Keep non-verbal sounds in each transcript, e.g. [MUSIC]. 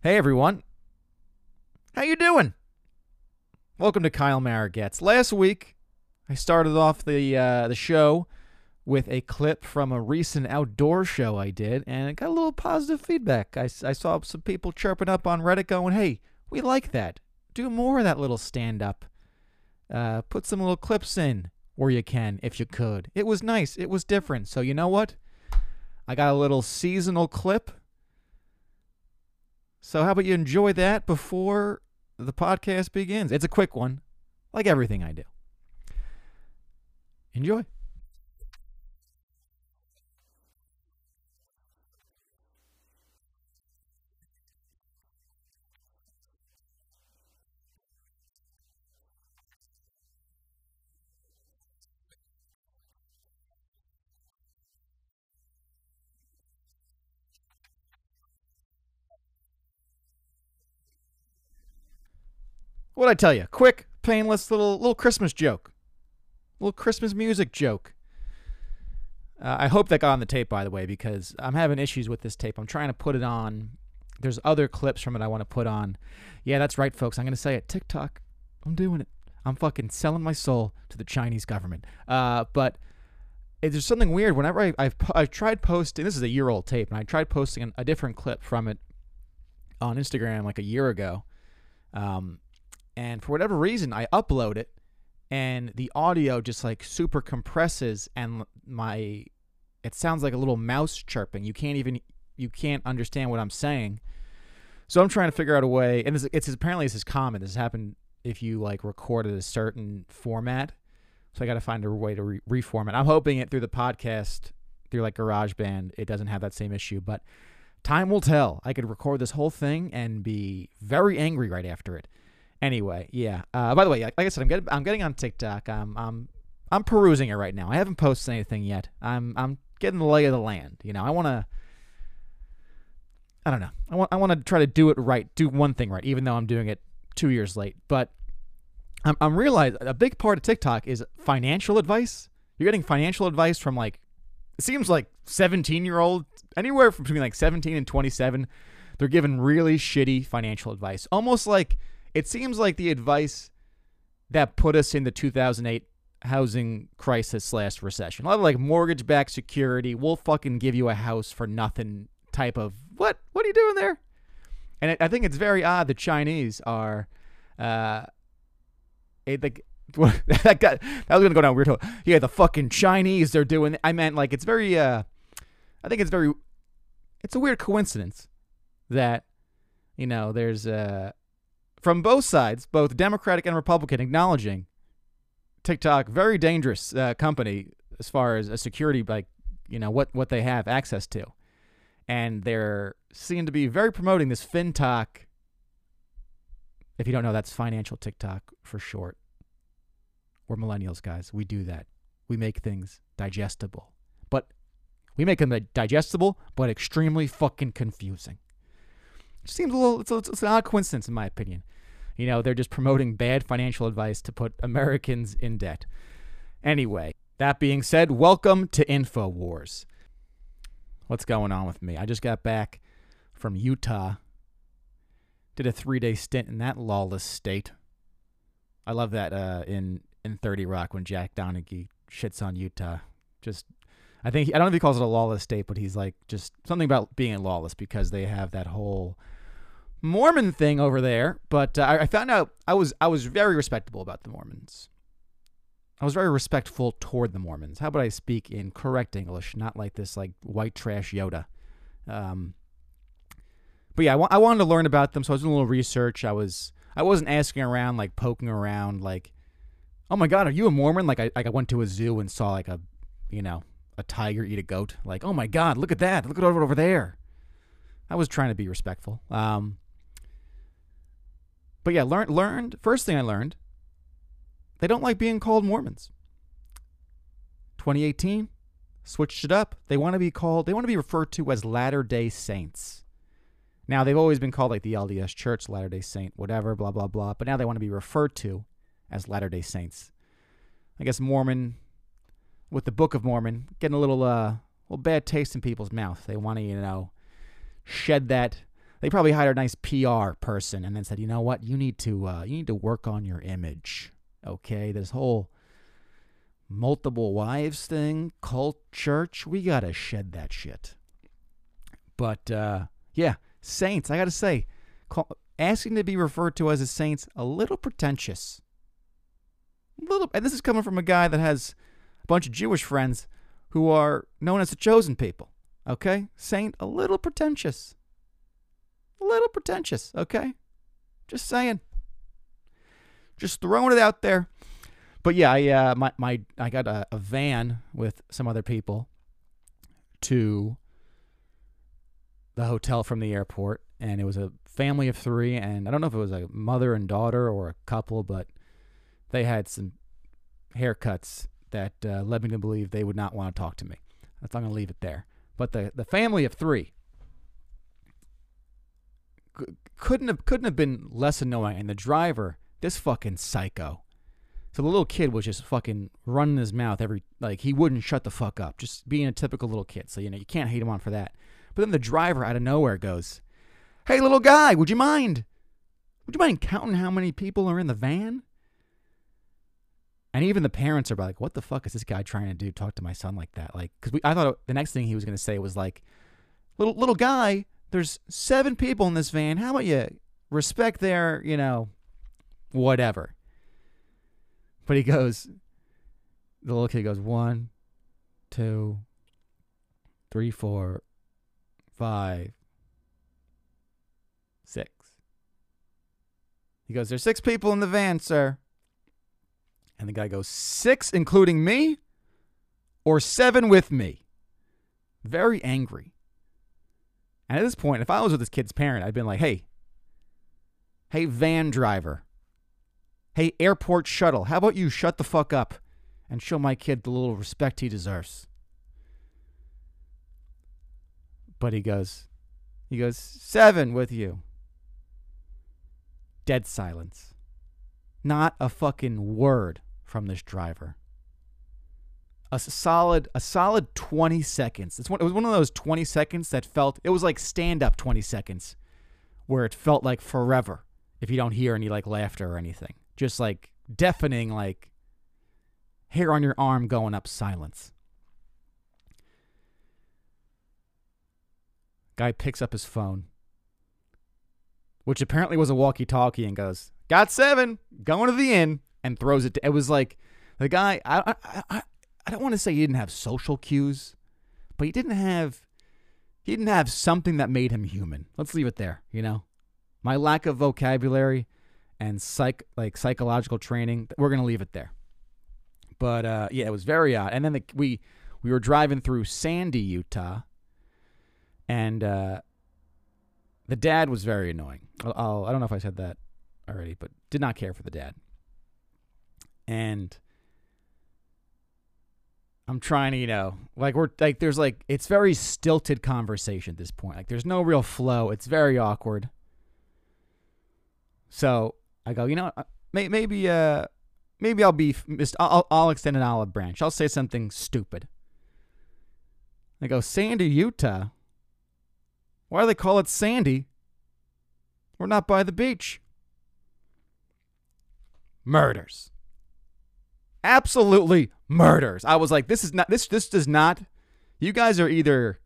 Hey everyone. How you doing? Welcome to Kyle Mara gets. Last week, I started off the uh, the show with a clip from a recent outdoor show I did, and it got a little positive feedback. I, I saw some people chirping up on Reddit going, hey, we like that. Do more of that little stand up. Uh, put some little clips in where you can, if you could. It was nice. It was different. So, you know what? I got a little seasonal clip. So, how about you enjoy that before the podcast begins? It's a quick one, like everything I do. Enjoy. What'd I tell you? Quick, painless little little Christmas joke. Little Christmas music joke. Uh, I hope that got on the tape, by the way, because I'm having issues with this tape. I'm trying to put it on. There's other clips from it I want to put on. Yeah, that's right, folks. I'm to say it. TikTok. I'm doing it. I'm fucking selling my soul to the Chinese government. Uh, but there's something weird. Whenever I, have I've tried posting, this is a year old tape, and I tried posting a different clip from it on Instagram like a year ago. Um, and for whatever reason I upload it and the audio just like super compresses and my it sounds like a little mouse chirping. You can't even you can't understand what I'm saying. So I'm trying to figure out a way and it's, it's apparently this is common. This has happened if you like recorded a certain format. So I got to find a way to re- reformat. I'm hoping it through the podcast through like GarageBand it doesn't have that same issue, but time will tell. I could record this whole thing and be very angry right after it. Anyway, yeah. Uh, by the way, like I said, I'm getting I'm getting on TikTok. I'm I'm I'm perusing it right now. I haven't posted anything yet. I'm I'm getting the lay of the land. You know, I want to. I don't know. I want I want to try to do it right, do one thing right, even though I'm doing it two years late. But I'm I'm realizing a big part of TikTok is financial advice. You're getting financial advice from like it seems like 17 year old anywhere from between like 17 and 27. They're giving really shitty financial advice, almost like it seems like the advice that put us in the 2008 housing crisis slash recession. A lot of like mortgage backed security. We'll fucking give you a house for nothing type of what? What are you doing there? And I think it's very odd the Chinese are, uh, it, like, [LAUGHS] that got that was gonna go down weird. Yeah, the fucking Chinese they're doing. I meant like it's very. Uh, I think it's very. It's a weird coincidence that, you know, there's uh from both sides, both Democratic and Republican, acknowledging TikTok very dangerous uh, company as far as a security, like you know what what they have access to, and they're seen to be very promoting this FinTok. If you don't know, that's financial TikTok for short. We're millennials, guys. We do that. We make things digestible, but we make them digestible, but extremely fucking confusing. Seems a little, it's, it's an odd coincidence in my opinion. You know, they're just promoting bad financial advice to put Americans in debt. Anyway, that being said, welcome to InfoWars. What's going on with me? I just got back from Utah. Did a three day stint in that lawless state. I love that uh, in in 30 Rock when Jack Donaghy shits on Utah. Just I think I don't know if he calls it a lawless state, but he's like just something about being lawless because they have that whole Mormon thing over there, but uh, I, I found out I was I was very respectable about the Mormons. I was very respectful toward the Mormons. How about I speak in correct English, not like this like white trash Yoda. Um, but yeah, I, wa- I wanted to learn about them, so I was doing a little research. I was I wasn't asking around like poking around like, oh my god, are you a Mormon? Like I like I went to a zoo and saw like a, you know, a tiger eat a goat. Like oh my god, look at that, look at over over there. I was trying to be respectful. Um, but yeah, learned learned first thing I learned, they don't like being called Mormons. 2018, switched it up. They want to be called they want to be referred to as Latter-day Saints. Now they've always been called like the LDS Church, Latter-day Saint, whatever, blah blah blah, but now they want to be referred to as Latter-day Saints. I guess Mormon with the Book of Mormon getting a little uh little bad taste in people's mouth. They want to, you know, shed that they probably hired a nice PR person and then said, you know what, you need to uh, you need to work on your image. Okay, this whole multiple wives thing, cult church, we gotta shed that shit. But uh, yeah, saints, I gotta say, call, asking to be referred to as a saints a little pretentious. A little, and this is coming from a guy that has bunch of Jewish friends who are known as the chosen people. Okay, saint, a little pretentious. A little pretentious. Okay, just saying. Just throwing it out there. But yeah, I uh, my my I got a, a van with some other people to the hotel from the airport, and it was a family of three, and I don't know if it was a mother and daughter or a couple, but they had some haircuts that uh, led me to believe they would not want to talk to me. That's I'm going to leave it there. But the the family of three couldn't have couldn't have been less annoying, and the driver, this fucking psycho. So the little kid was just fucking running his mouth every like he wouldn't shut the fuck up, just being a typical little kid. So you know you can't hate him on for that. But then the driver out of nowhere goes, "Hey little guy, would you mind? Would you mind counting how many people are in the van?" And even the parents are like, "What the fuck is this guy trying to do? Talk to my son like that?" Like, because I thought the next thing he was going to say was like, "Little little guy, there's seven people in this van. How about you respect their, you know, whatever?" But he goes, the little kid goes one, two, three, four, five, six. He goes, There's six people in the van, sir. And the guy goes, Six, including me, or seven with me? Very angry. And at this point, if I was with this kid's parent, I'd been like, Hey, hey, van driver. Hey, airport shuttle, how about you shut the fuck up and show my kid the little respect he deserves? But he goes, he goes, seven with you. Dead silence. Not a fucking word from this driver. A solid, a solid 20 seconds. It's one, it was one of those 20 seconds that felt, it was like stand up 20 seconds where it felt like forever if you don't hear any like laughter or anything. Just like deafening, like hair on your arm going up silence. Guy picks up his phone, which apparently was a walkie talkie, and goes, Got seven, going to the inn, and throws it. To, it was like the guy, I, I, I, don't want to say he didn't have social cues, but he didn't have. He didn't have something that made him human. Let's leave it there, you know? My lack of vocabulary and psych like psychological training, we're gonna leave it there. But uh, yeah, it was very odd. And then the, we we were driving through Sandy, Utah, and uh, the dad was very annoying. I'll, I'll, I don't know if I said that already, but did not care for the dad. And I'm trying to, you know, like we're like there's like it's very stilted conversation at this point. Like there's no real flow. It's very awkward. So I go, you know, uh, maybe uh maybe I'll be. I'll, I'll extend an olive branch. I'll say something stupid. I go, Sandy, Utah. Why do they call it Sandy? We're not by the beach. Murders. Absolutely murders. I was like, this is not this this does not you guys are either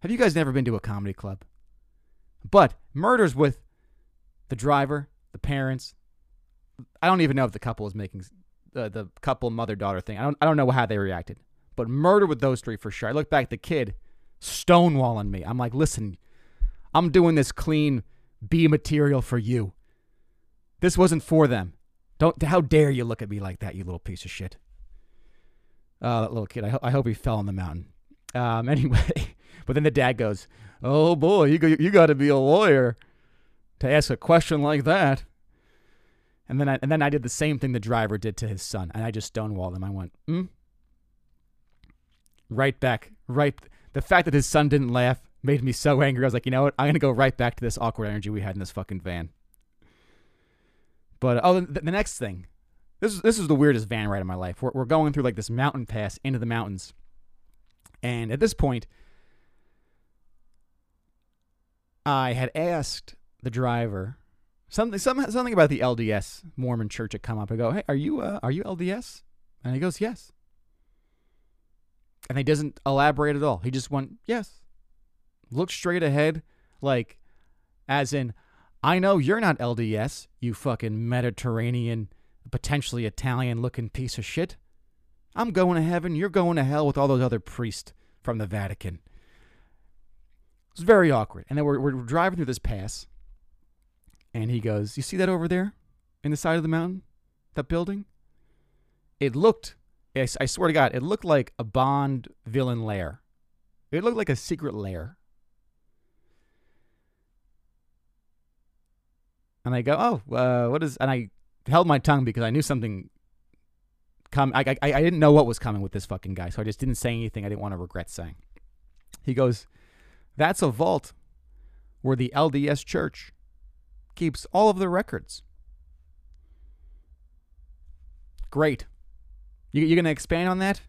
have you guys never been to a comedy club? But murders with the driver, the parents. I don't even know if the couple is making uh, the couple mother daughter thing. I don't I don't know how they reacted. But murder with those three for sure. I look back at the kid stonewalling me. I'm like, listen, I'm doing this clean B material for you. This wasn't for them. Don't. How dare you look at me like that, you little piece of shit. Oh, that little kid. I, ho- I hope he fell on the mountain. Um, [LAUGHS] anyway, but then the dad goes, "Oh boy, you go, you got to be a lawyer to ask a question like that." And then I and then I did the same thing the driver did to his son, and I just stonewalled him. I went, "Hmm." Right back, right. The fact that his son didn't laugh made me so angry. I was like, you know what? I'm gonna go right back to this awkward energy we had in this fucking van. But oh, the, the next thing, this is this is the weirdest van ride of my life. We're we're going through like this mountain pass into the mountains, and at this point, I had asked the driver something some, something about the LDS Mormon church had come up. I go, "Hey, are you uh, are you LDS?" And he goes, "Yes." And he doesn't elaborate at all. He just went, "Yes." Look straight ahead, like as in, "I know you're not LDS, you fucking Mediterranean, potentially Italian looking piece of shit. I'm going to heaven, you're going to hell with all those other priests from the Vatican." It was very awkward. And then we're, we're driving through this pass, and he goes, You see that over there in the side of the mountain? That building? It looked, I swear to God, it looked like a Bond villain lair. It looked like a secret lair. And I go, Oh, uh, what is, and I held my tongue because I knew something come. I, I, I didn't know what was coming with this fucking guy, so I just didn't say anything I didn't want to regret saying. He goes, That's a vault where the LDS church keeps all of the records. Great. You, you're to expand on that?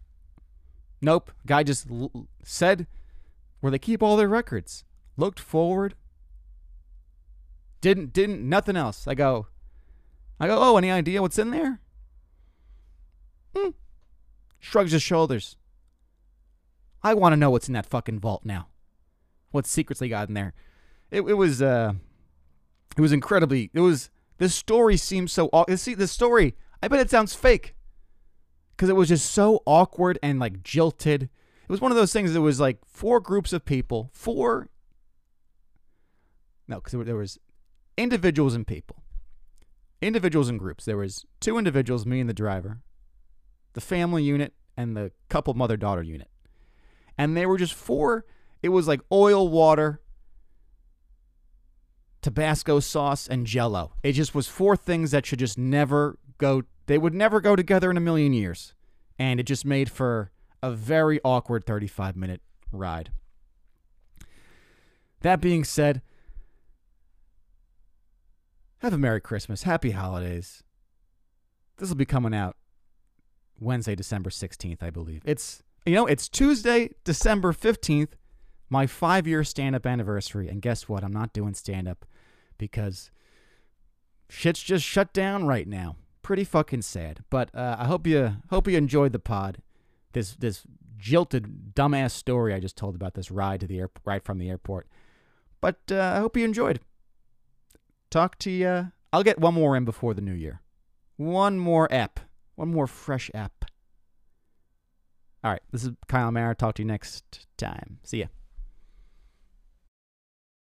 Nope. Guy just l- said where they keep all their records. Looked forward. Didn't, didn't, nothing else. I go, I go, oh, any idea what's in there? Hmm. Shrugs his shoulders. I want to know what's in that fucking vault now. What secrets they got in there. It, it was, uh, it was incredibly. It was the story seems so. See the story. I bet it sounds fake because it was just so awkward and like jilted. It was one of those things that was like four groups of people, four. No, because there was individuals and people, individuals and groups. There was two individuals, me and the driver, the family unit, and the couple mother daughter unit, and they were just four. It was like oil, water, Tabasco sauce, and jello. It just was four things that should just never go, they would never go together in a million years. And it just made for a very awkward 35 minute ride. That being said, have a Merry Christmas. Happy holidays. This will be coming out Wednesday, December 16th, I believe. It's, you know, it's Tuesday, December 15th, my five year stand up anniversary. And guess what? I'm not doing stand up because shit's just shut down right now. Pretty fucking sad. But uh, I hope you hope you enjoyed the pod. This this jilted dumbass story I just told about this ride to the air right from the airport. But uh, I hope you enjoyed. Talk to you. I'll get one more in before the new year. One more app. One more fresh app. All right. This is Kyle Mara. Talk to you next time. See ya.